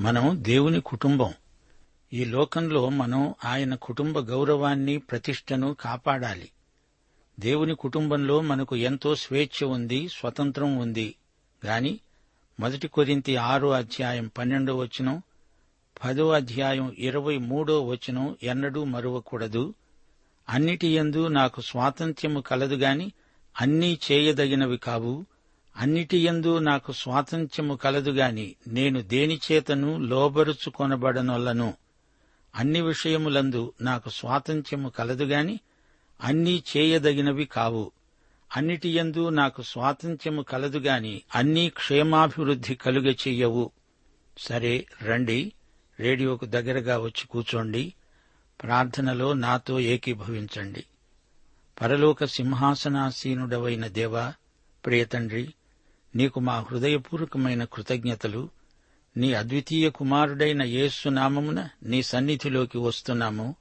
మనం దేవుని కుటుంబం. ఈ లోకంలో మనం ఆయన కుటుంబ గౌరవాన్ని ప్రతిష్టను కాపాడాలి. దేవుని కుటుంబంలో మనకు ఎంతో స్వేచ్ఛ ఉంది స్వతంత్రం ఉంది. గాని మొదటి కొరింతి ఆరో అధ్యాయం పన్నెండో వచనం పదో అధ్యాయం ఇరవై మూడో వచనం ఎన్నడూ మరువకూడదు. అన్నిటి యందు నాకు స్వాతంత్ర్యము కలదు గాని అన్నీ చేయదగినవి కావు. అన్నిటి యందు నాకు స్వాతంత్ర్యము కలదుగాని నేను దేనిచేతను లోబరుచుకొనబడనొల్లను అన్ని విషయములందు నాకు స్వాతంత్ర్యము కలదుగాని అన్నీ చేయదగినవి కావు. అన్నిటి యందు నాకు స్వాతంత్ర్యము కలదుగాని అన్నీ క్షేమాభివృద్ధి కలుగ చెయ్యవు. సరే రండి. రేడియోకు దగ్గరగా వచ్చి కూర్చోండి ప్రార్థనలో నాతో ఏకీభవించండి. పరలోక సింహాసనాసీనుడవైన దేవా ప్రియతండ్రి నీకు మా హృదయపూర్వకమైన కృతజ్ఞతలు. నీ అద్వితీయ కుమారుడైన యేసు నామమున నీ సన్నిధిలోకి వస్తున్నాము.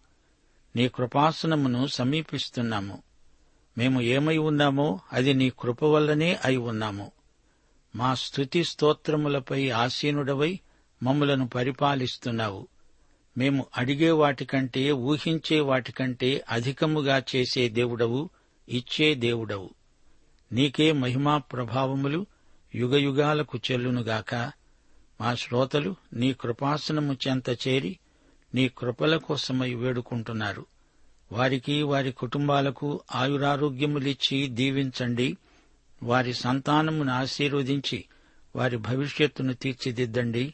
నీ కృపాసనమును సమీపిస్తున్నాము. మేము ఏమై ఉన్నామో అది నీ కృప వల్లనే అయి ఉన్నాము. మా స్థుతి స్తోత్రములపై ఆసీనుడవై మమ్ములను పరిపాలిస్తున్నావు. మేము అడిగే వాటికంటే ఊహించే వాటికంటే అధికముగా చేసే దేవుడవు ఇచ్చే దేవుడవు. నీకే మహిమా ప్రభావములు యుగయుగాలకు చెల్లునుగాక మా శ్రోతలు నీ కృపాసనము చెంత చేరి నీ కృపల కోసమై వేడుకుంటున్నారు. వారికి వారి కుటుంబాలకు ఆయురారోగ్యములిచ్చి దీవించండి. వారి సంతానమును ఆశీర్వదించి వారి భవిష్యత్తును తీర్చిదిద్దండి.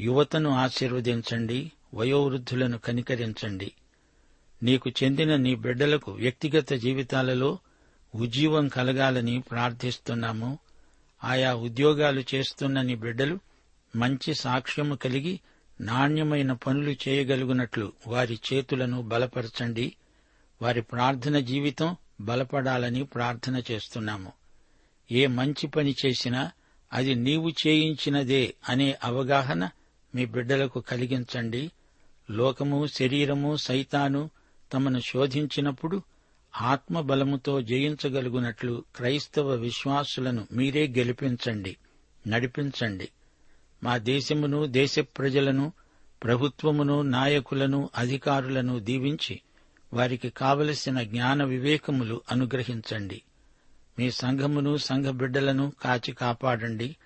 యువతను ఆశీర్వదించండి. వయోవృద్ధులను కనికరించండి. నీకు చెందిన నీ బిడ్డలకు వ్యక్తిగత జీవితాలలో ఉజ్జీవం కలగాలని ప్రార్థిస్తున్నాము. ఆయా ఉద్యోగాలు చేస్తున్న నీ బిడ్డలు మంచి సాక్ష్యము కలిగి నాణ్యమైన పనులు చేయగలుగునట్లు వారి చేతులను బలపరచండి. వారి ప్రార్థన జీవితం బలపడాలని ప్రార్థన చేస్తున్నాము. ఏ మంచి పని చేసినా అది నీవు చేయించినదే అనే అవగాహన మీ బిడ్డలకు కలిగించండి. లోకము శరీరము సైతాను తమను శోధించినప్పుడు ఆత్మబలముతో జయించగలుగునట్లు క్రైస్తవ విశ్వాసులను మీరే గెలిపించండి నడిపించండి. మా దేశమును దేశ ప్రజలను ప్రభుత్వమును నాయకులను అధికారులను దీవించి వారికి కావలసిన జ్ఞాన వివేకములు అనుగ్రహించండి. మీ సంఘమును సంఘ బిడ్డలను కాచి కాపాడండి.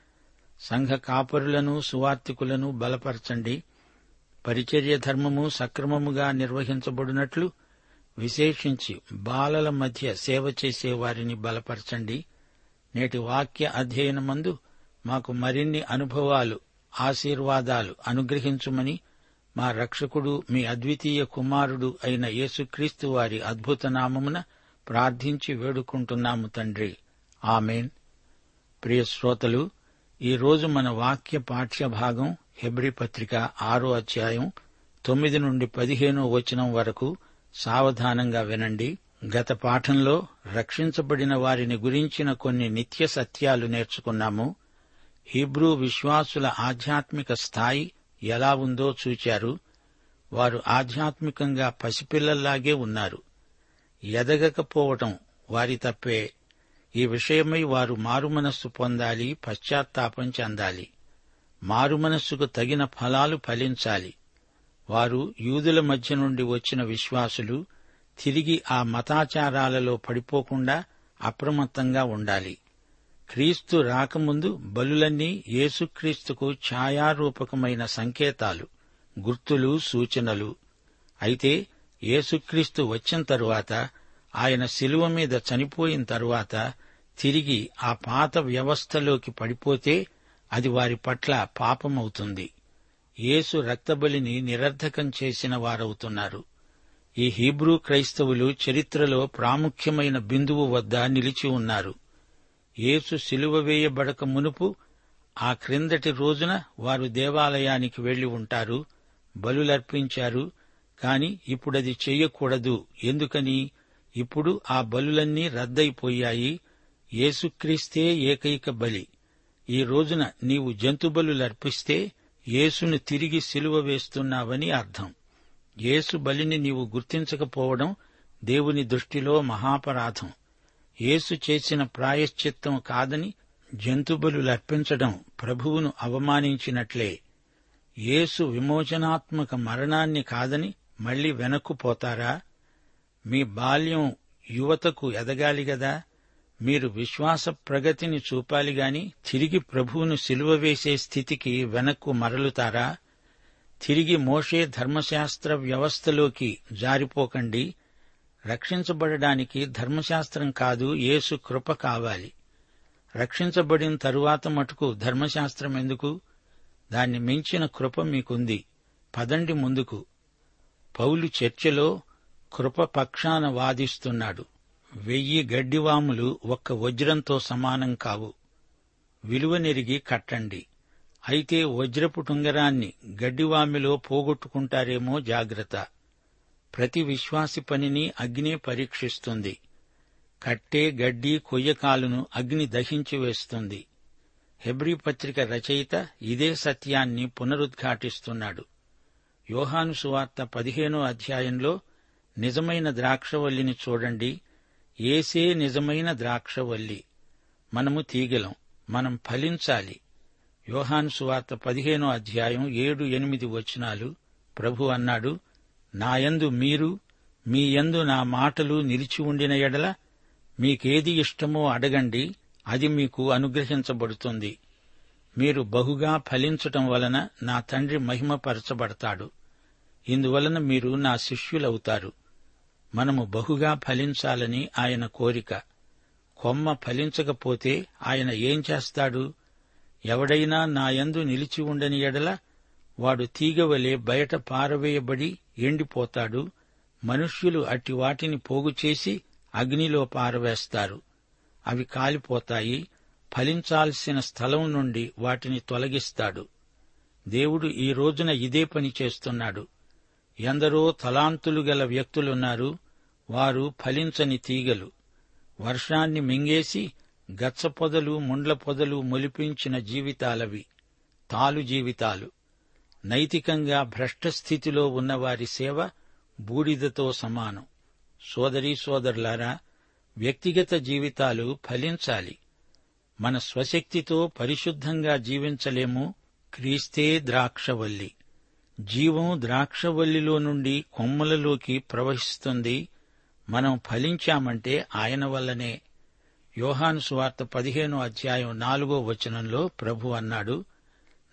సంఘ కాపరులను సువార్తికులను బలపరచండి. పరిచర్య ధర్మము సక్రమముగా నిర్వహించబడినట్లు విశేషించి బాలల మధ్య సేవ చేసే వారిని బలపరచండి. నేటి వాక్య అధ్యయనమందు మాకు మరిన్ని అనుభవాలు ఆశీర్వాదాలు అనుగ్రహించుమని మా రక్షకుడు మీ అద్వితీయ కుమారుడు అయిన యేసుక్రీస్తు వారి అద్భుత నామమున ప్రార్థించి వేడుకుంటున్నాము తండ్రి. ఆమెన్. ప్రియ శ్రోతలు ఈరోజు మన వాక్య పాఠ్యభాగం హెబ్రి పత్రిక ఆరో అధ్యాయం తొమ్మిది నుండి పదిహేనో వచనం వరకు సావధానంగా వినండి. గత పాఠంలో రక్షించబడిన వారిని గురించిన కొన్ని నిత్య సత్యాలు నేర్చుకున్నాము. హీబ్రూ విశ్వాసుల ఆధ్యాత్మిక స్థాయి ఎలా ఉందో చూచారు. వారు ఆధ్యాత్మికంగా పసిపిల్లల్లాగే ఉన్నారు. ఎదగకపోవటం వారి తప్పే. ఈ విషయమై వారు మారుమనస్సు పొందాలి పశ్చాత్తాపం చెందాలి. మారుమనస్సుకు తగిన ఫలాలు ఫలించాలి. వారు యూదుల మధ్య నుండి వచ్చిన విశ్వాసులు తిరిగి ఆ మతాచారాలలో పడిపోకుండా అప్రమత్తంగా ఉండాలి. క్రీస్తు రాకముందు బలులన్నీ యేసుక్రీస్తుకు ఛాయారూపకమైన సంకేతాలు గుర్తులు సూచనలు. అయితే యేసుక్రీస్తు వచ్చిన తరువాత ఆయన శిలువ మీద చనిపోయిన తరువాత తిరిగి ఆ పాత వ్యవస్థలోకి పడిపోతే అది వారి పట్ల పాపమవుతుంది. యేసు రక్తబలిని నిరర్ధకం చేసిన వారవుతున్నారు. ఈ హీబ్రూ క్రైస్తవులు చరిత్రలో ప్రాముఖ్యమైన బిందువు వద్ద నిలిచి ఉన్నారు. యేసు సిలువ వేయబడక మునుపు ఆ క్రిందటి రోజున వారు దేవాలయానికి వెళ్ళి ఉంటారు బలులర్పించారు కాని ఇప్పుడది చెయ్యకూడదు ఎందుకని? ఇప్పుడు ఆ బలులన్నీ రద్దయిపోయాయి. యేసుక్రీస్తే ఏకైక బలి. ఈ రోజున నీవు జంతుబలులర్పిస్తే యేసును తిరిగి సిలువ వేస్తున్నావని అర్థం. యేసు బలిని నీవు గుర్తించకపోవడం దేవుని దృష్టిలో మహాపరాధం. యేసు చేసిన ప్రాయశ్చిత్తం కాదని జంతుబలులర్పించడం ప్రభువును అవమానించినట్లే. యేసు విమోచనాత్మక మరణాన్ని కాదని మళ్ళీ వెనక్కు పోతారా? మీ బాల్యం యువతకు ఎదగాలి గదా? మీరు విశ్వాస ప్రగతిని చూపాలి గాని తిరిగి ప్రభువును సిలువ వేసే స్థితికి వెనక్కు మరలుతారా? తిరిగి మోషే ధర్మశాస్త్ర వ్యవస్థలోకి జారిపోకండి. రక్షించబడడానికి ధర్మశాస్త్రం కాదు యేసు కృప కావాలి. రక్షించబడిన తరువాత మటుకు ధర్మశాస్త్రం ఎందుకు? దాన్ని మించిన కృప మీకుంది. పదండి ముందుకు. పౌలు చర్చలో కృప పక్షాన వాదిస్తున్నాడు. వెయ్యి గడ్డివాములు ఒక్క వజ్రంతో సమానం కావు. విలువనెరిగి కట్టండి. అయితే వజ్రపు టుంగరాన్ని గడ్డివామిలో పోగొట్టుకుంటారేమో జాగ్రత్త. ప్రతి విశ్వాసి పనిని అగ్నే పరీక్షిస్తుంది. కట్టే గడ్డి కొయ్యకాలును అగ్ని దహించి వేస్తుంది. హెబ్రీ పత్రిక రచయిత ఇదే సత్యాన్ని పునరుద్ఘాటిస్తున్నాడు. యోహాను సువార్త పదిహేనో అధ్యాయంలో నిజమైన ద్రాక్షవల్లిని చూడండి. ఏసే నిజమైన ద్రాక్షవల్లి. మనము తీగలం మనం ఫలించాలి. యోహాను సువార్త పదిహేనో అధ్యాయం ఏడు ఎనిమిది వచనాలు ప్రభు అన్నాడు నాయందు మీరు మీ యందు నా మాటలు నిలిచి ఉండిన ఎడల మీకేది ఇష్టమో అడగండి అది మీకు అనుగ్రహించబడుతుంది. మీరు బహుగా ఫలించటం వలన నా తండ్రి మహిమపరచబడతాడు. ఇందువలన మీరు నా శిష్యులవుతారు. మనము బహుగా ఫలించాలని ఆయన కోరిక. కొమ్మ ఫలించకపోతే ఆయన ఏం చేస్తాడు? ఎవడైనా నాయందు నిలిచి ఉండని ఎడల వాడు తీగవలే బయట పారవేయబడి ఎండిపోతాడు. మనుష్యులు అట్టి వాటిని పోగుచేసి అగ్నిలో పారవేస్తారు. అవి కాలిపోతాయి. ఫలించాల్సిన స్థలం నుండి వాటిని తొలగిస్తాడు. దేవుడు ఈ రోజున ఇదే పని చేస్తున్నాడు. ఎందరో తలాంతులు గల వ్యక్తులున్నారు. వారు ఫలించని తీగలు. వర్షాన్ని మింగేసి గచ్చ పొదలు ముండ్ల పొదలు మొలిపించిన జీవితాలవి. తాలు జీవితాలు. నైతికంగా భ్రష్టస్థితిలో ఉన్నవారి సేవ బూడిదతో సమానం. సోదరీ సోదరులారా వ్యక్తిగత జీవితాలు ఫలించాలి. మన స్వశక్తితో పరిశుద్ధంగా జీవించలేము. క్రీస్తే ద్రాక్షవల్లి. జీవం ద్రాక్షవల్లిలో నుండి కొమ్మలలోకి ప్రవహిస్తుంది. మనం ఫలించామంటే ఆయన వల్లనే. యోహాను సువార్త పదిహేనో అధ్యాయం నాలుగో వచనంలో ప్రభు అన్నాడు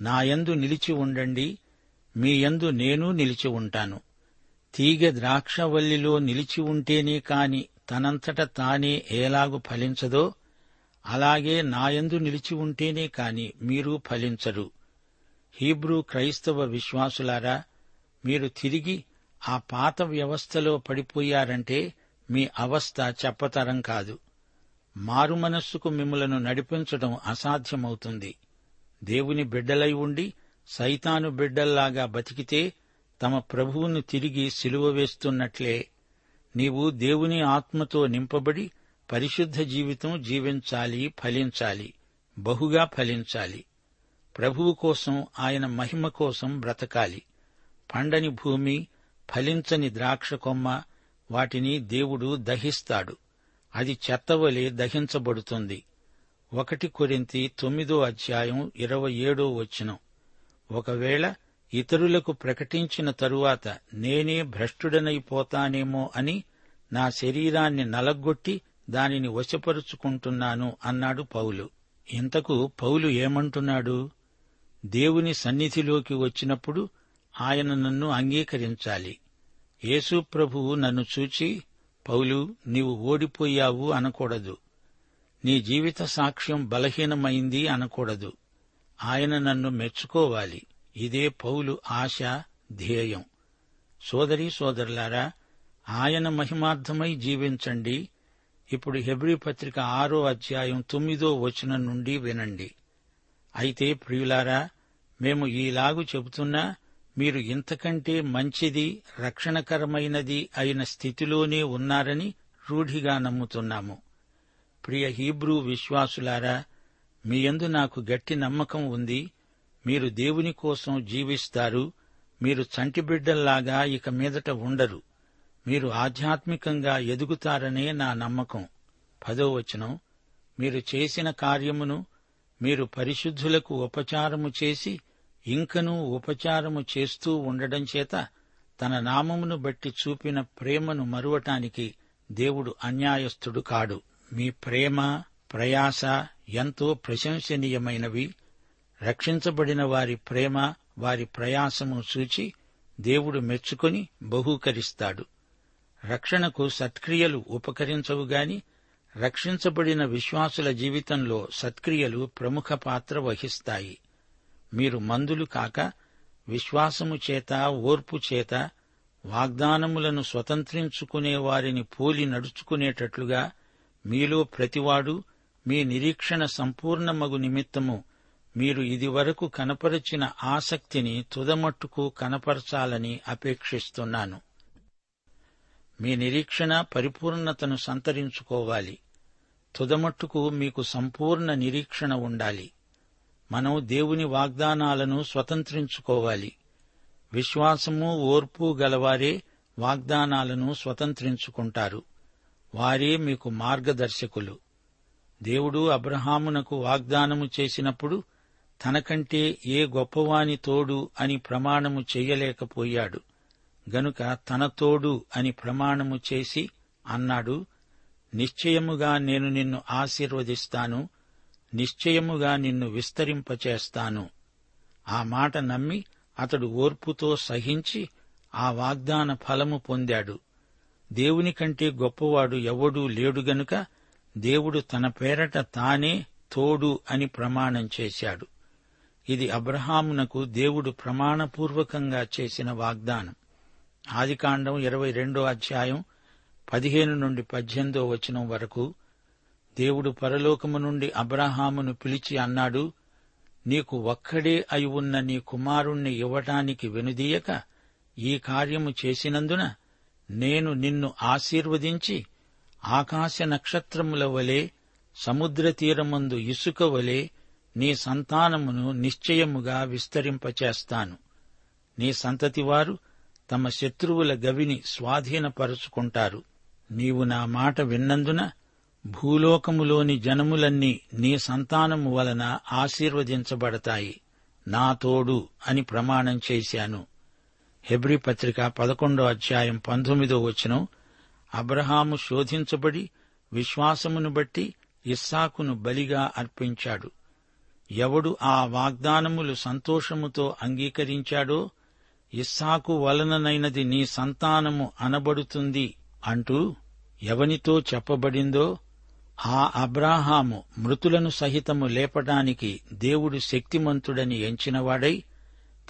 నాయందు నిలిచి ఉండండి మీ యందు నేను నిలిచి ఉంటాను. తీగ ద్రాక్షవల్లిలో నిలిచి ఉంటేనే కాని తనంతట తానే ఏలాగు ఫలించదో అలాగే నాయందు నిలిచి ఉంటేనే కాని మీరు ఫలించరు. హీబ్రూ క్రైస్తవ విశ్వాసులారా మీరు తిరిగి ఆ పాత వ్యవస్థలో పడిపోయారంటే మీ అవస్థ చెప్పతరం కాదు. మారుమనస్సుకు మిమ్మలను నడిపించడం అసాధ్యమవుతుంది. దేవుని బిడ్డలై ఉండి సైతాను బిడ్డల్లాగా బతికితే తమ ప్రభువును తిరిగి సిలువ వేస్తున్నట్లే. నీవు దేవుని ఆత్మతో నింపబడి పరిశుద్ధ జీవితం జీవించాలి ఫలించాలి బహుగా ఫలించాలి. ప్రభువు కోసం ఆయన మహిమ కోసం బ్రతకాలి. పండని భూమి ఫలించని ద్రాక్ష కొమ్మ వాటిని దేవుడు దహిస్తాడు. అది చెత్తవలే దహించబడుతుంది. ఒకటి కొరింతి తొమ్మిదో అధ్యాయం ఇరవై ఏడో వచనం. ఒకవేళ ఇతరులకు ప్రకటించిన తరువాత నేనే భ్రష్టుడనైపోతానేమో అని నా శరీరాన్ని నలగొట్టి దానిని వశపరుచుకుంటున్నాను అన్నాడు పౌలు. ఇంతకు పౌలు ఏమంటున్నాడు? దేవుని సన్నిధిలోకి వచ్చినప్పుడు ఆయన నన్ను అంగీకరించాలి. యేసు ప్రభువు నన్ను చూచి పౌలు నీవు ఓడిపోయావు అనకూడదు. నీ జీవిత సాక్ష్యం బలహీనమైంది అనకూడదు. ఆయన నన్ను మెచ్చుకోవాలి. ఇదే పౌలు ఆశ ధ్యేయం. సోదరీ సోదరులారా ఆయన మహిమార్థమై జీవించండి. ఇప్పుడు హెబ్రి పత్రిక ఆరో అధ్యాయం తొమ్మిదో వచనం నుండి వినండి. అయితే ప్రియులారా మేము ఈలాగు చెబుతున్నా మీరు ఇంతకంటే మంచిది రక్షణకరమైనది అయిన స్థితిలోనే ఉన్నారని రూఢిగా నమ్ముతున్నాము. ప్రియ హీబ్రూ విశ్వాసులారా మీ యందు నాకు గట్టి నమ్మకం ఉంది. మీరు దేవుని కోసం జీవిస్తారు. మీరు చంటిబిడ్డల్లాగా ఇక మీదట ఉండరు. మీరు ఆధ్యాత్మికంగా ఎదుగుతారనే నా నమ్మకం. పదో వచనం. మీరు చేసిన కార్యమును మీరు పరిశుద్ధులకు ఉపచారము చేసి ఇంకనూ ఉపచారము చేస్తూ ఉండడం చేత తన నామమును బట్టి చూపిన ప్రేమను మరువటానికి దేవుడు అన్యాయస్థుడు కాడు. మీ ప్రేమ ప్రయాస ఎంతో ప్రశంసనీయమైనవి. రక్షించబడిన వారి ప్రేమ వారి ప్రయాసము చూచి దేవుడు మెచ్చుకొని బహూకరిస్తాడు. రక్షణకు సత్క్రియలు ఉపకరించవు గాని రక్షించబడిన విశ్వాసుల జీవితంలో సత్క్రియలు ప్రముఖ పాత్ర వహిస్తాయి. మీరు మందులు కాక విశ్వాసము చేత ఓర్పు చేత వాగ్దానములను స్వతంత్రించుకునే వారిని పోలి నడుచుకునేటట్లుగా మీలో ప్రతివాడు మీ నిరీక్షణ సంపూర్ణమగు నిమిత్తము మీరు ఇదివరకు కనపరిచిన ఆసక్తిని తుదమట్టుకు కనపరచాలని అపేక్షిస్తున్నాను. మీ నిరీక్షణ పరిపూర్ణతను సంతరించుకోవాలి. తుదమట్టుకు మీకు సంపూర్ణ నిరీక్షణ ఉండాలి. మనం దేవుని వాగ్దానాలను స్వతంత్రించుకోవాలి. విశ్వాసము ఓర్పు గలవారే వాగ్దానాలను స్వతంత్రించుకుంటారు. వారే మీకు మార్గదర్శకులు. దేవుడు అబ్రహామునకు వాగ్దానము చేసినప్పుడు తనకంటే ఏ గొప్పవాని తోడు అని ప్రమాణము చెయ్యలేకపోయాడు గనుక తన తోడు అని ప్రమాణము చేసి అన్నాడు నిశ్చయముగా నేను నిన్ను ఆశీర్వదిస్తాను నిశ్చయముగా నిన్ను విస్తరింపచేస్తాను. ఆ మాట నమ్మి అతడు ఓర్పుతో సహించి ఆ వాగ్దాన ఫలము పొందాడు. దేవుని కంటే గొప్పవాడు ఎవడూ లేడు గనుక దేవుడు తన పేరట తానే తోడు అని ప్రమాణం చేశాడు. ఇది అబ్రహామునకు దేవుడు ప్రమాణపూర్వకంగా చేసిన వాగ్దానం. ఆదికాండం ఇరవై రెండో అధ్యాయం పదిహేను నుండి పద్దెనిమిదో వచనం వరకు దేవుడు పరలోకము నుండి అబ్రహామును పిలిచి అన్నాడు నీకు ఒక్కడే అయి ఉన్న నీ కుమారుణ్ణి ఇవ్వటానికి వెనుదీయక ఈ కార్యము చేసినందున నేను నిన్ను ఆశీర్వదించి ఆకాశ నక్షత్రముల వలె సముద్ర తీరమందు ఇసుక వలె నీ సంతానమును నిశ్చయముగా విస్తరింపచేస్తాను. నీ సంతతివారు తమ శత్రువుల గవిని స్వాధీనపరుచుకుంటారు. నీవు నా మాట విన్నందున భూలోకములోని జనములన్నీ నీ సంతానము వలన ఆశీర్వదించబడతాయి. నా తోడు అని ప్రమాణం చేశాను. హెబ్రి పత్రిక పదకొండో అధ్యాయం పంతొమ్మిదో వచనం. అబ్రహాము శోధించబడి విశ్వాసమును బట్టి ఇస్సాకును బలిగా అర్పించాడు. ఎవడు ఆ వాగ్దానములు సంతోషముతో అంగీకరించాడో ఇస్సాకు వలననైనది నీ సంతానము అనబడుతుంది అంటూ ఎవనితో చెప్పబడిందో ఆ అబ్రాహాము మృతులను సహితము లేపటానికి దేవుడు శక్తిమంతుడని ఎంచినవాడై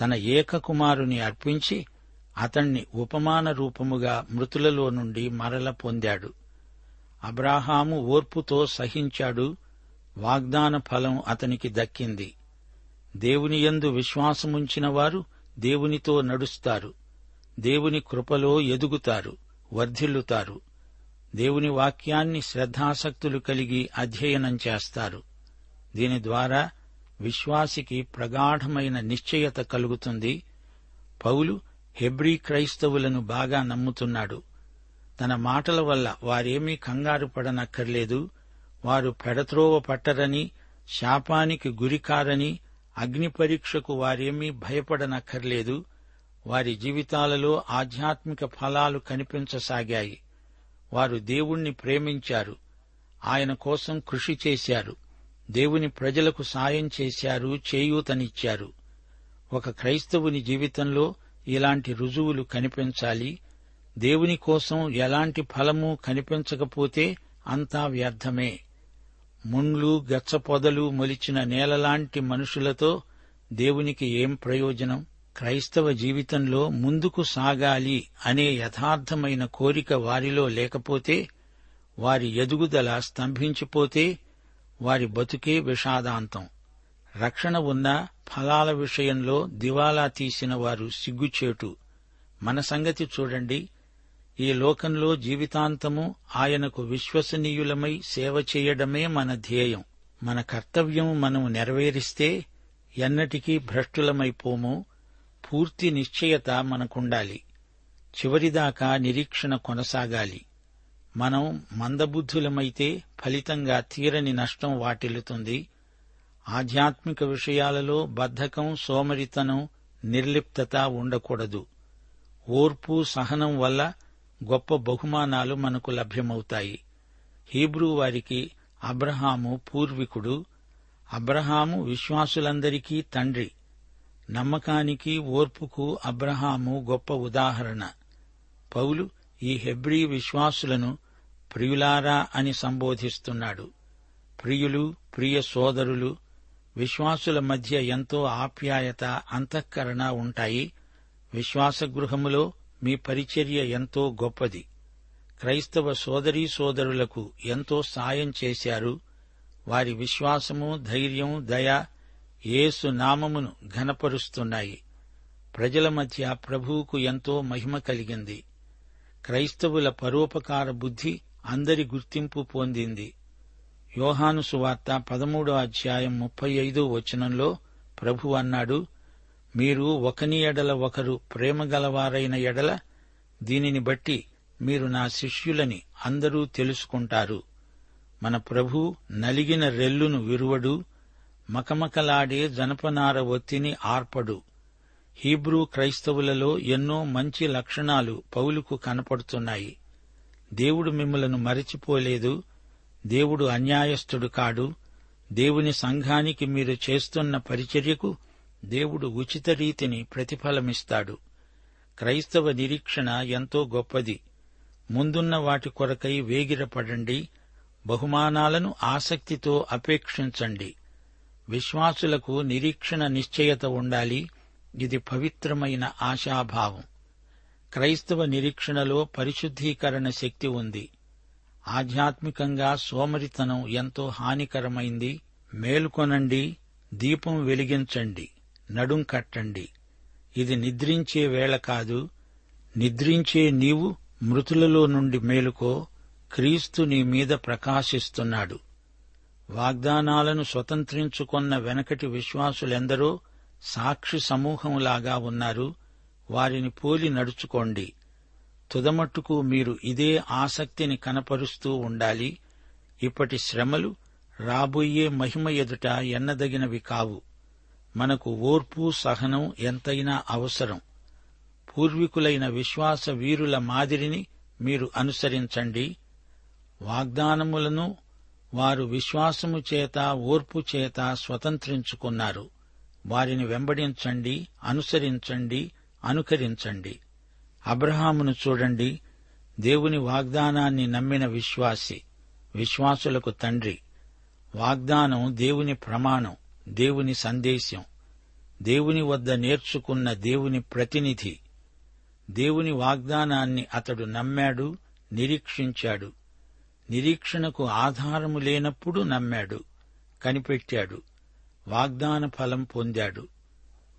తన ఏకకుమారుని అర్పించి అతణ్ణి ఉపమాన రూపముగా మృతులలో నుండి మరల పొందాడు. అబ్రాహాము ఓర్పుతో సహించాడు వాగ్దాన ఫలం అతనికి దక్కింది. దేవుని యందు విశ్వాసముంచిన వారు దేవునితో నడుస్తారు. దేవుని కృపలో ఎదుగుతారు వర్ధిల్లుతారు. దేవుని వాక్యాన్ని శ్రద్ధాసక్తులు కలిగి అధ్యయనం చేస్తారు. దీని ద్వారా విశ్వాసికి ప్రగాఢమైన నిశ్చయత కలుగుతుంది. పౌలు హెబ్రీ క్రైస్తవులను బాగా నమ్ముతున్నాడు. తన మాటల వల్ల వారేమీ కంగారు పడనక్కర్లేదు. వారు పెడత్రోవ పట్టరని శాపానికి గురికారని అగ్ని పరీక్షకు వారేమీ భయపడనక్కర్లేదు. వారి జీవితాలలో ఆధ్యాత్మిక ఫలాలు కనిపించసాగాయి. వారు దేవుణ్ణి ప్రేమించారు. ఆయన కోసం కృషి చేశారు. దేవుని ప్రజలకు సాయం చేశారు చేయూతనిచ్చారు. ఒక క్రైస్తవుని జీవితంలో ఇలాంటి రుజువులు కనిపించాలి. దేవుని కోసం ఎలాంటి ఫలము కనిపించకపోతే అంతా వ్యర్థమే. ముండ్లు గచ్చపొదలు మొలిచిన నేలలాంటి మనుషులతో దేవునికి ఏం ప్రయోజనం? క్రైస్తవ జీవితంలో ముందుకు సాగాలి అనే యథార్థమైన కోరిక వారిలో లేకపోతే వారి ఎదుగుదల స్తంభించిపోతే వారి బతుకే విషాదాంతం. రక్షణ ఉన్న ఫలాల విషయంలో దివాలా తీసిన వారు సిగ్గుచేటు. మన సంగతి చూడండి. ఈ లోకంలో జీవితాంతము ఆయనకు విశ్వసనీయులమై సేవ చేయడమే మన ధ్యేయం. మన కర్తవ్యం మనం నెరవేరిస్తే ఎన్నటికీ భ్రష్టులమైపోము. పూర్తి నిశ్చయత మనకుండాలి. చివరిదాకా నిరీక్షణ కొనసాగాలి. మనం మందబుద్ధులమైతే ఫలితంగా తీరని నష్టం వాటిల్లుతుంది. ఆధ్యాత్మిక విషయాలలో బద్ధకం సోమరితనం నిర్లిప్తత ఉండకూడదు. ఓర్పు సహనం వల్ల గొప్ప బహుమానాలు మనకు లభ్యమవుతాయి. హీబ్రూ వారికి అబ్రహాము పూర్వీకుడు అబ్రహాము విశ్వాసులందరికీ తండ్రి. నమ్మకానికి ఓర్పుకు అబ్రహాము గొప్ప ఉదాహరణ. పౌలు ఈ హెబ్రీ విశ్వాసులను ప్రియులారా అని సంబోధిస్తున్నాడు. ప్రియులు ప్రియ సోదరులు విశ్వాసుల మధ్య ఎంతో ఆప్యాయత అంతఃకరణ ఉంటాయి. విశ్వాసగృహములో మీ పరిచర్య ఎంతో గొప్పది. క్రైస్తవ సోదరీ సోదరులకు ఎంతో సాయం చేశారు. వారి విశ్వాసము ధైర్యం దయ యేసు నామమును ఘనపరుస్తున్నాయి. ప్రజల మధ్య ప్రభువుకు ఎంతో మహిమ కలిగింది. క్రైస్తవుల పరోపకార బుద్ధి అందరి గుర్తింపు పొందింది. యోహాను సువార్త పదమూడో అధ్యాయం ముప్పై ఐదో వచనంలో ప్రభు అన్నాడు మీరు ఒకని ఎడల ఒకరు ప్రేమగలవారైన ఎడల దీనిని బట్టి మీరు నా శిష్యులని అందరూ తెలుసుకుంటారు. మన ప్రభు నలిగిన రెల్లును విరువడు మకమకలాడే జనపనార ఒత్తిని ఆర్పడు. హీబ్రూ క్రైస్తవులలో ఎన్నో మంచి లక్షణాలు పౌలుకు కనపడుతున్నాయి. దేవుడు మిమ్మలను మరిచిపోలేదు. దేవుడు అన్యాయస్థుడు కాడు. దేవుని సంఘానికి మీరు చేస్తున్న పరిచర్యకు దేవుడు ఉచిత రీతిని ప్రతిఫలమిస్తాడు. క్రైస్తవ నిరీక్షణ ఎంతో గొప్పది. ముందున్న వాటి కొరకై వేగిరపడండి. బహుమానాలను ఆసక్తితో అపేక్షించండి. విశ్వాసులకు నిరీక్షణ నిశ్చయత ఉండాలి. ఇది పవిత్రమైన ఆశాభావం. క్రైస్తవ నిరీక్షణలో పరిశుద్ధీకరణ శక్తి ఉంది. ఆధ్యాత్మికంగా సోమరితనం ఎంతో హానికరమైంది. మేలుకొనండి దీపం వెలిగించండి నడుం కట్టండి. ఇది నిద్రించే వేళ కాదు. నిద్రించే నీవు మృతులలో నుండి మేలుకో. క్రీస్తు నీ మీద ప్రకాశిస్తున్నాడు. వాగ్దానాలను స్వతంత్రించుకొన్న వెనకటి విశ్వాసులెందరో సాక్షి సమూహంలాగా ఉన్నారు. వారిని పోలి నడుచుకోండి. తుదమట్టుకు మీరు ఇదే ఆసక్తిని కనపరుస్తూ ఉండాలి. ఇప్పటి శ్రమలు రాబోయే మహిమ ఎదుట ఎన్నదగినవి కావు. మనకు ఓర్పు సహనం ఎంతైనా అవసరం. పూర్వీకులైన విశ్వాస వీరుల మాదిరిని మీరు అనుసరించండి. వాగ్దానములను వారు విశ్వాసము చేత ఓర్పు చేత స్వతంత్రించుకున్నారు. వారిని వెంబడించండి అనుసరించండి అనుకరించండి. అబ్రహామును చూడండి. దేవుని వాగ్దానాన్ని నమ్మిన విశ్వాసి విశ్వాసులకు తండ్రి. వాగ్దానం దేవుని ప్రమాణం దేవుని సందేశం. దేవుని వద్ద నేర్చుకున్న దేవుని ప్రతినిధి. దేవుని వాగ్దానాన్ని అతడు నమ్మాడు నిరీక్షించాడు. నిరీక్షణకు ఆధారము లేనప్పుడు నమ్మాడు కనిపెట్టాడు వాగ్దాన ఫలం పొందాడు.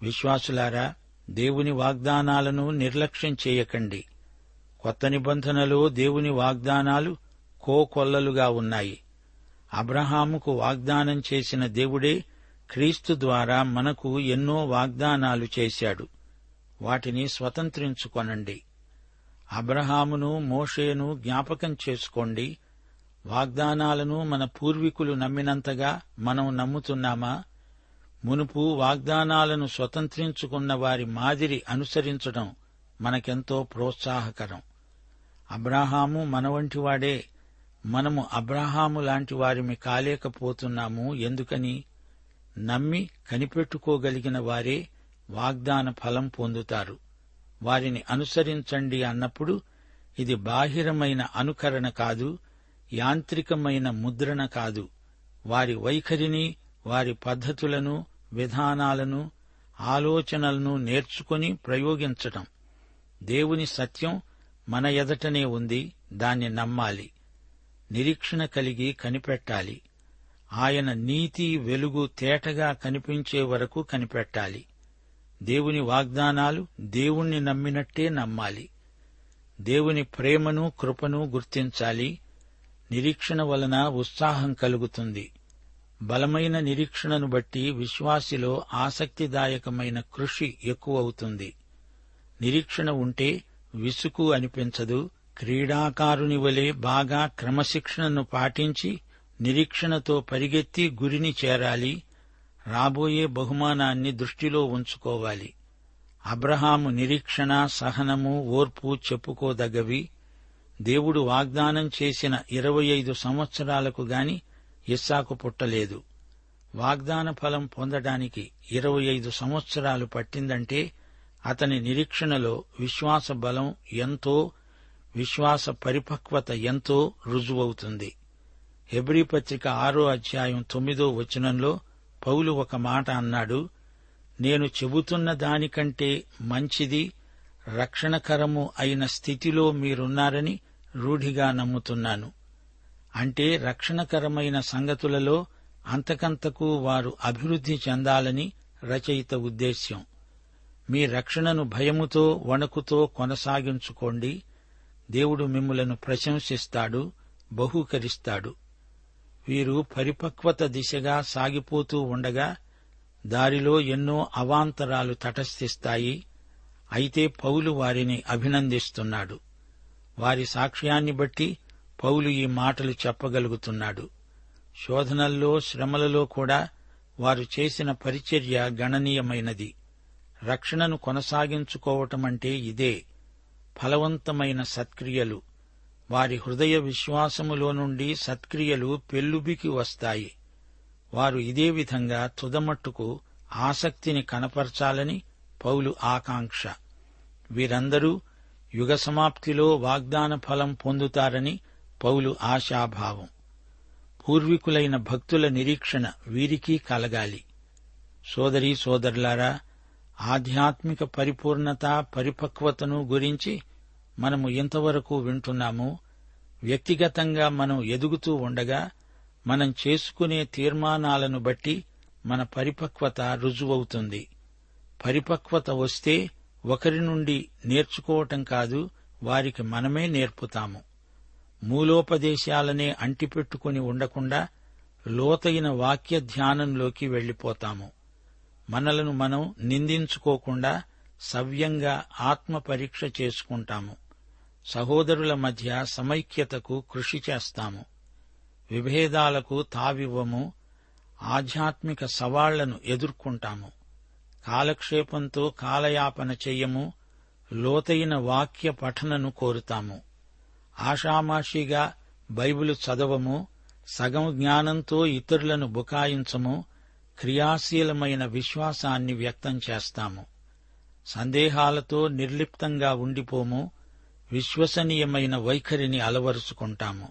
విశ్వాసులారా దేవుని వాగ్దానాలను నిర్లక్ష్యం చేయకండి. కొత్త నిబంధనలో దేవుని వాగ్దానాలు కోకొల్లలుగా ఉన్నాయి. అబ్రహాముకు వాగ్దానం చేసిన దేవుడే క్రీస్తు ద్వారా మనకు ఎన్నో వాగ్దానాలు చేశాడు. వాటిని స్వతంత్రించుకొనండి. అబ్రహామును మోషేను జ్ఞాపకం చేసుకోండి. వాగ్దానాలను మన పూర్వీకులు నమ్మినంతగా మనం నమ్ముతున్నామా? మునుపు వాగ్దానాలను స్వతంత్రించుకున్న వారి మాదిరి అనుసరించడం మనకెంతో ప్రోత్సాహకరం. అబ్రాహాము మన వంటివాడే మనము అబ్రాహాము లాంటి వారిమి కాలేకపోతున్నాము ఎందుకని? నమ్మి కనిపెట్టుకోగలిగిన వారే వాగ్దాన ఫలం పొందుతారు. వారిని అనుసరించండి అన్నప్పుడు ఇది బాహిరమైన అనుకరణ కాదు యాంత్రికమైన ముద్రణ కాదు. వారి వైఖరిని వారి పద్ధతులను విధానాలను ఆలోచనలను నేర్చుకుని ప్రయోగించటం. దేవుని సత్యం మన ఎదటనే ఉంది దాన్ని నమ్మాలి. నిరీక్షణ కలిగి కనిపెట్టాలి. ఆయన నీతి వెలుగు తేటగా కనిపించే వరకు కనిపెట్టాలి. దేవుని వాగ్దానాలు దేవుణ్ణి నమ్మినట్టే నమ్మాలి. దేవుని ప్రేమను కృపను గుర్తించాలి. నిరీక్షణ వలన ఉత్సాహం కలుగుతుంది. బలమైన నిరీక్షణను బట్టి విశ్వాసిలో ఆసక్తిదాయకమైన కృషి ఎక్కువవుతుంది. నిరీక్షణ ఉంటే విసుకు అనిపించదు. క్రీడాకారుని వలె బాగా క్రమశిక్షణను పాటించి నిరీక్షణతో పరిగెత్తి గురిని చేరాలి. రాబోయే బహుమానాన్ని దృష్టిలో ఉంచుకోవాలి. అబ్రహాము నిరీక్షణ సహనము ఓర్పు చెప్పుకోదగ్గవి దేవుడు వాగ్దానం చేసిన ఇరవై ఐదు సంవత్సరాలకు గాని ఇస్సాకు పుట్టలేదు. వాగ్దాన ఫలం పొందడానికి ఇరవై ఐదు సంవత్సరాలు పట్టిందంటే అతని నిరీక్షణలో విశ్వాస బలం ఎంతో విశ్వాస పరిపక్వత ఎంతో రుజువవుతుంది. హెబ్రీ పత్రిక ఆరో అధ్యాయం తొమ్మిదో వచనంలో పౌలు ఒక మాట అన్నాడు నేను చెబుతున్న దానికంటే మంచిది రక్షణకరము అయిన స్థితిలో మీరున్నారని రూఢిగా నమ్ముతున్నాను. అంటే రక్షణకరమైన సంగతులలో అంతకంతకు వారు అభివృద్ధి చెందాలని రచయిత ఉద్దేశ్యం. మీ రక్షణను భయముతో వణుకుతో కొనసాగించుకోండి. దేవుడు మిమ్ములను ప్రశంసిస్తాడు బహూకరిస్తాడు. వీరు పరిపక్వత దిశగా సాగిపోతూ ఉండగా దారిలో ఎన్నో అవాంతరాలు తటస్థిస్తాయి. అయితే పౌలు వారిని అభినందిస్తున్నాడు. వారి సాక్ష్యాన్ని బట్టి పౌలు ఈ మాటలు చెప్పగలుగుతున్నాడు. శోధనల్లో శ్రమలలో కూడా వారు చేసిన పరిచర్య గణనీయమైనది. రక్షణను కొనసాగించుకోవటమంటే ఇదే. ఫలవంతమైన సత్క్రియలు. వారి హృదయ విశ్వాసములో నుండి సత్క్రియలు పెల్లుబికి వస్తాయి. వారు ఇదే విధంగా తుదమట్టుకు ఆసక్తిని కనపరచాలని పౌలు ఆకాంక్ష. వీరందరూ యుగ సమాప్తిలో వాగ్దాన ఫలం పొందుతారని పౌలు ఆశాభావం. పూర్వీకులైన భక్తుల నిరీక్షణ వీరికి కలగాలి. సోదరీ సోదరులారా ఆధ్యాత్మిక పరిపూర్ణత పరిపక్వతను గురించి మనము ఇంతవరకు వింటున్నాము వ్యక్తిగతంగా మనం ఎదుగుతూ ఉండగా మనం చేసుకునే తీర్మానాలను బట్టి మన పరిపక్వత రుజువవుతుంది. పరిపక్వత వస్తే ఒకరి నుండి నేర్చుకోవటం కాదు వారికి మనమే నేర్పుతాము. మూలోపదేశాలనే అంటిపెట్టుకుని ఉండకుండా లోతైన వాక్య ధ్యానంలోకి వెళ్ళిపోతాము మనలను మనం నిందించుకోకుండా సవ్యంగా ఆత్మ పరీక్ష చేసుకుంటాము. సహోదరుల మధ్య సమైక్యతకు కృషి చేస్తాము. విభేదాలకు తావివ్వము ఆధ్యాత్మిక సవాళ్ళను ఎదుర్కొంటాము. కాలక్షేపంతో కాలయాపన చెయ్యము లోతైన వాక్య పఠనను కోరుతాము. ఆషామాషిగా బైబిలు చదవము సగం జ్ఞానంతో ఇతరులను బుకాయించము క్రియాశీలమైన విశ్వాసాన్ని వ్యక్తం చేస్తాము. సందేహాలతో నిర్లిప్తంగా ఉండిపోము విశ్వసనీయమైన వైఖరిని అలవరుచుకుంటాము.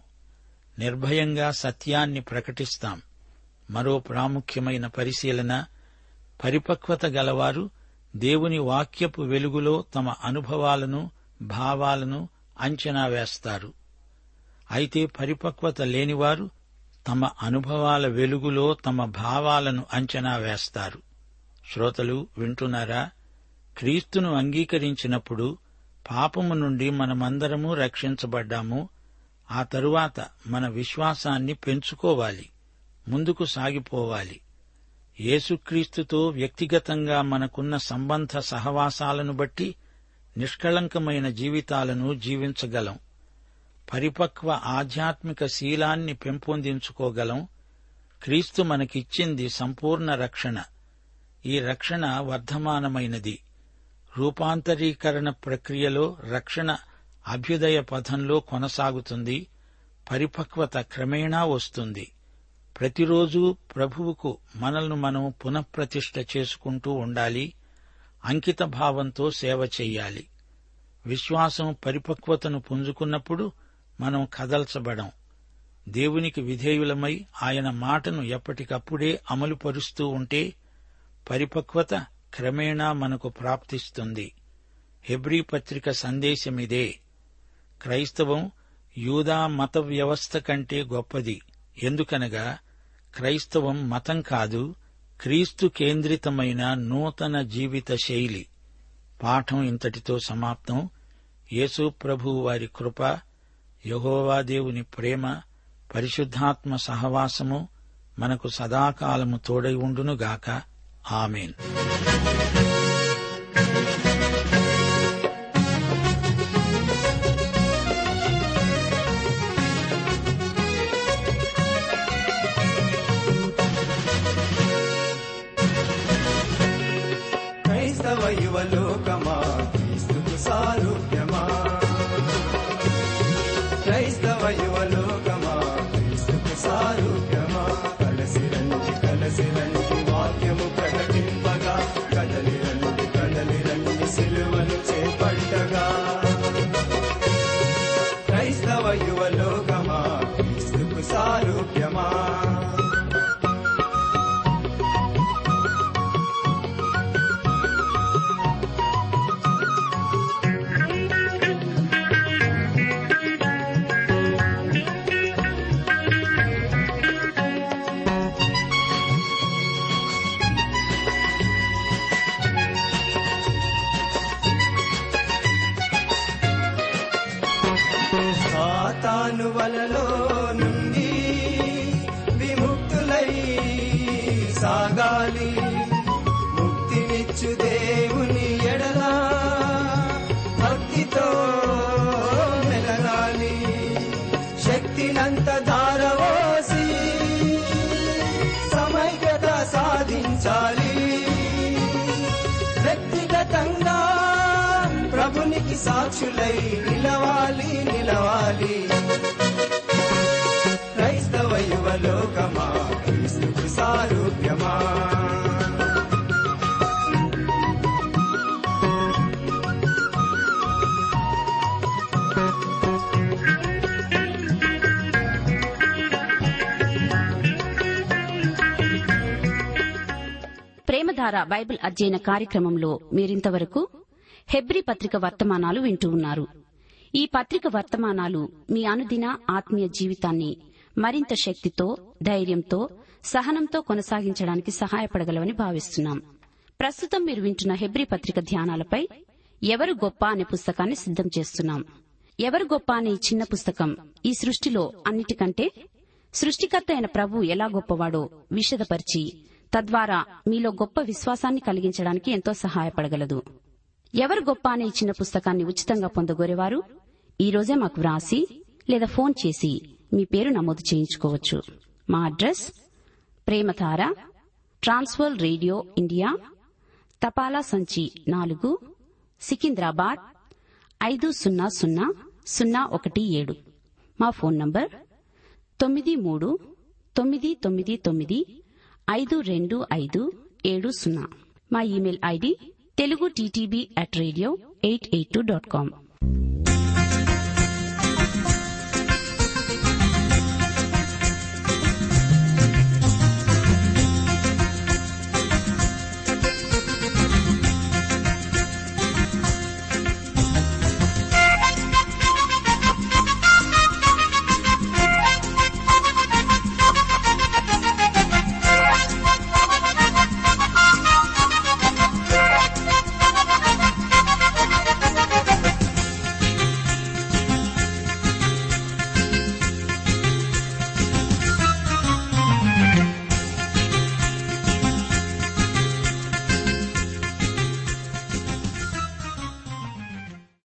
నిర్భయంగా సత్యాన్ని ప్రకటిస్తాం. మరో ప్రాముఖ్యమైన పరిశీలన పరిపక్వత గలవారు దేవుని వాక్యపు వెలుగులో తమ అనుభవాలను భావాలను అంచనా వేస్తారు. అయితే పరిపక్వత లేనివారు తమ అనుభవాల వెలుగులో తమ భావాలను అంచనా వేస్తారు. శ్రోతలు వింటున్నారా? క్రీస్తును అంగీకరించినప్పుడు పాపము నుండి మనమందరము రక్షించబడ్డాము. ఆ తరువాత మన విశ్వాసాన్ని పెంచుకోవాలి. ముందుకు సాగిపోవాలి. యేసుక్రీస్తుతో వ్యక్తిగతంగా మనకున్న సంబంధ సహవాసాలను బట్టి నిష్కళంకమైన జీవితాలను జీవించగలం. పరిపక్వ ఆధ్యాత్మిక శీలాన్ని పెంపొందించుకోగలం. క్రీస్తు మనకిచ్చింది సంపూర్ణ రక్షణ. ఈ రక్షణ వర్ధమానమైనది. రూపాంతరీకరణ ప్రక్రియలో రక్షణ అభ్యుదయ పథంలో కొనసాగుతుంది. పరిపక్వత క్రమేణా వస్తుంది. ప్రతిరోజు ప్రభువుకు మనల్ని మనం పునఃప్రతిష్ఠ చేసుకుంటూ ఉండాలి అంకిత భావంతో సేవ చెయ్యాలి. విశ్వాసం పరిపక్వతను పుంజుకున్నప్పుడు మనం కదల్చబడం. దేవునికి విధేయులమై ఆయన మాటను ఎప్పటికప్పుడే అమలుపరుస్తూ ఉంటే పరిపక్వత క్రమేణా మనకు ప్రాప్తిస్తుంది. హెబ్రీ పత్రిక సందేశమిదే. క్రైస్తవం యూదా మత వ్యవస్థ కంటే గొప్పది. ఎందుకనగా క్రైస్తవం మతం కాదు క్రీస్తు కేంద్రితమైన నూతన జీవిత శైలి. పాఠం ఇంతటితో సమాప్తం. యేసు ప్రభు వారి కృప యహోవాదేవుని ప్రేమ పరిశుద్ధాత్మ సహవాసము మనకు సదాకాలము తోడై ఉండునుగాక. ఆమెన్. వలలో నుండి విముక్తులై సాగాలి. ముక్తినిచ్చు దేవుని ఎడలా భక్తితో మెలగాలి. శక్తినంత ధారవోసి సమైక్యత సాధించాలి. వ్యక్తిగతంగా ప్రభునికి సాక్షులై నిలవాలి నిలవాలి. సారూప్యమా. ప్రేమధార బైబిల్ అధ్యయన కార్యక్రమంలో మీరింతవరకు హెబ్రి పత్రిక వర్తమానాలు వింటూ ఉన్నారు. ఈ పత్రిక వర్తమానాలు మీ అనుదిన ఆత్మీయ జీవితాన్ని మరింత శక్తితో ధైర్యంతో సహనంతో కొనసాగించడానికి సహాయపడగలవని భావిస్తున్నాం. ప్రస్తుతం మీరు వింటున్న హెబ్రి పత్రిక ధ్యానాలపై ఎవరు గొప్ప అనే పుస్తకాన్ని సిద్దం చేస్తున్నాం. ఎవరు గొప్ప అనే చిన్న పుస్తకం ఈ సృష్టిలో అన్నిటికంటే సృష్టికర్త అయిన ప్రభు ఎలా గొప్పవాడో విషదపరిచి తద్వారా మీలో గొప్ప విశ్వాసాన్ని కలిగించడానికి ఎంతో సహాయపడగలదు. ఎవరు గొప్ప అనే చిన్న పుస్తకాన్ని ఉచితంగా పొందగోరేవారు? ఈ రోజే మాకు వ్రాసి లేదా ఫోన్ చేసి మీ పేరు నమోదు చేయించుకోవచ్చు. మా address Premadhara Trans World Radio India తపాలా సంచి నాలుగు సికింద్రాబాద్ ఐదు సున్నా సున్నా సున్నా ఒకటి ఏడు. మా ఫోన్ నంబర్ తొమ్మిది మూడు తొమ్మిది తొమ్మిది తొమ్మిది ఐదు రెండు ఐదు ఏడు సున్నా. మా email ID Telugu TTB at radio eight eight two dot com.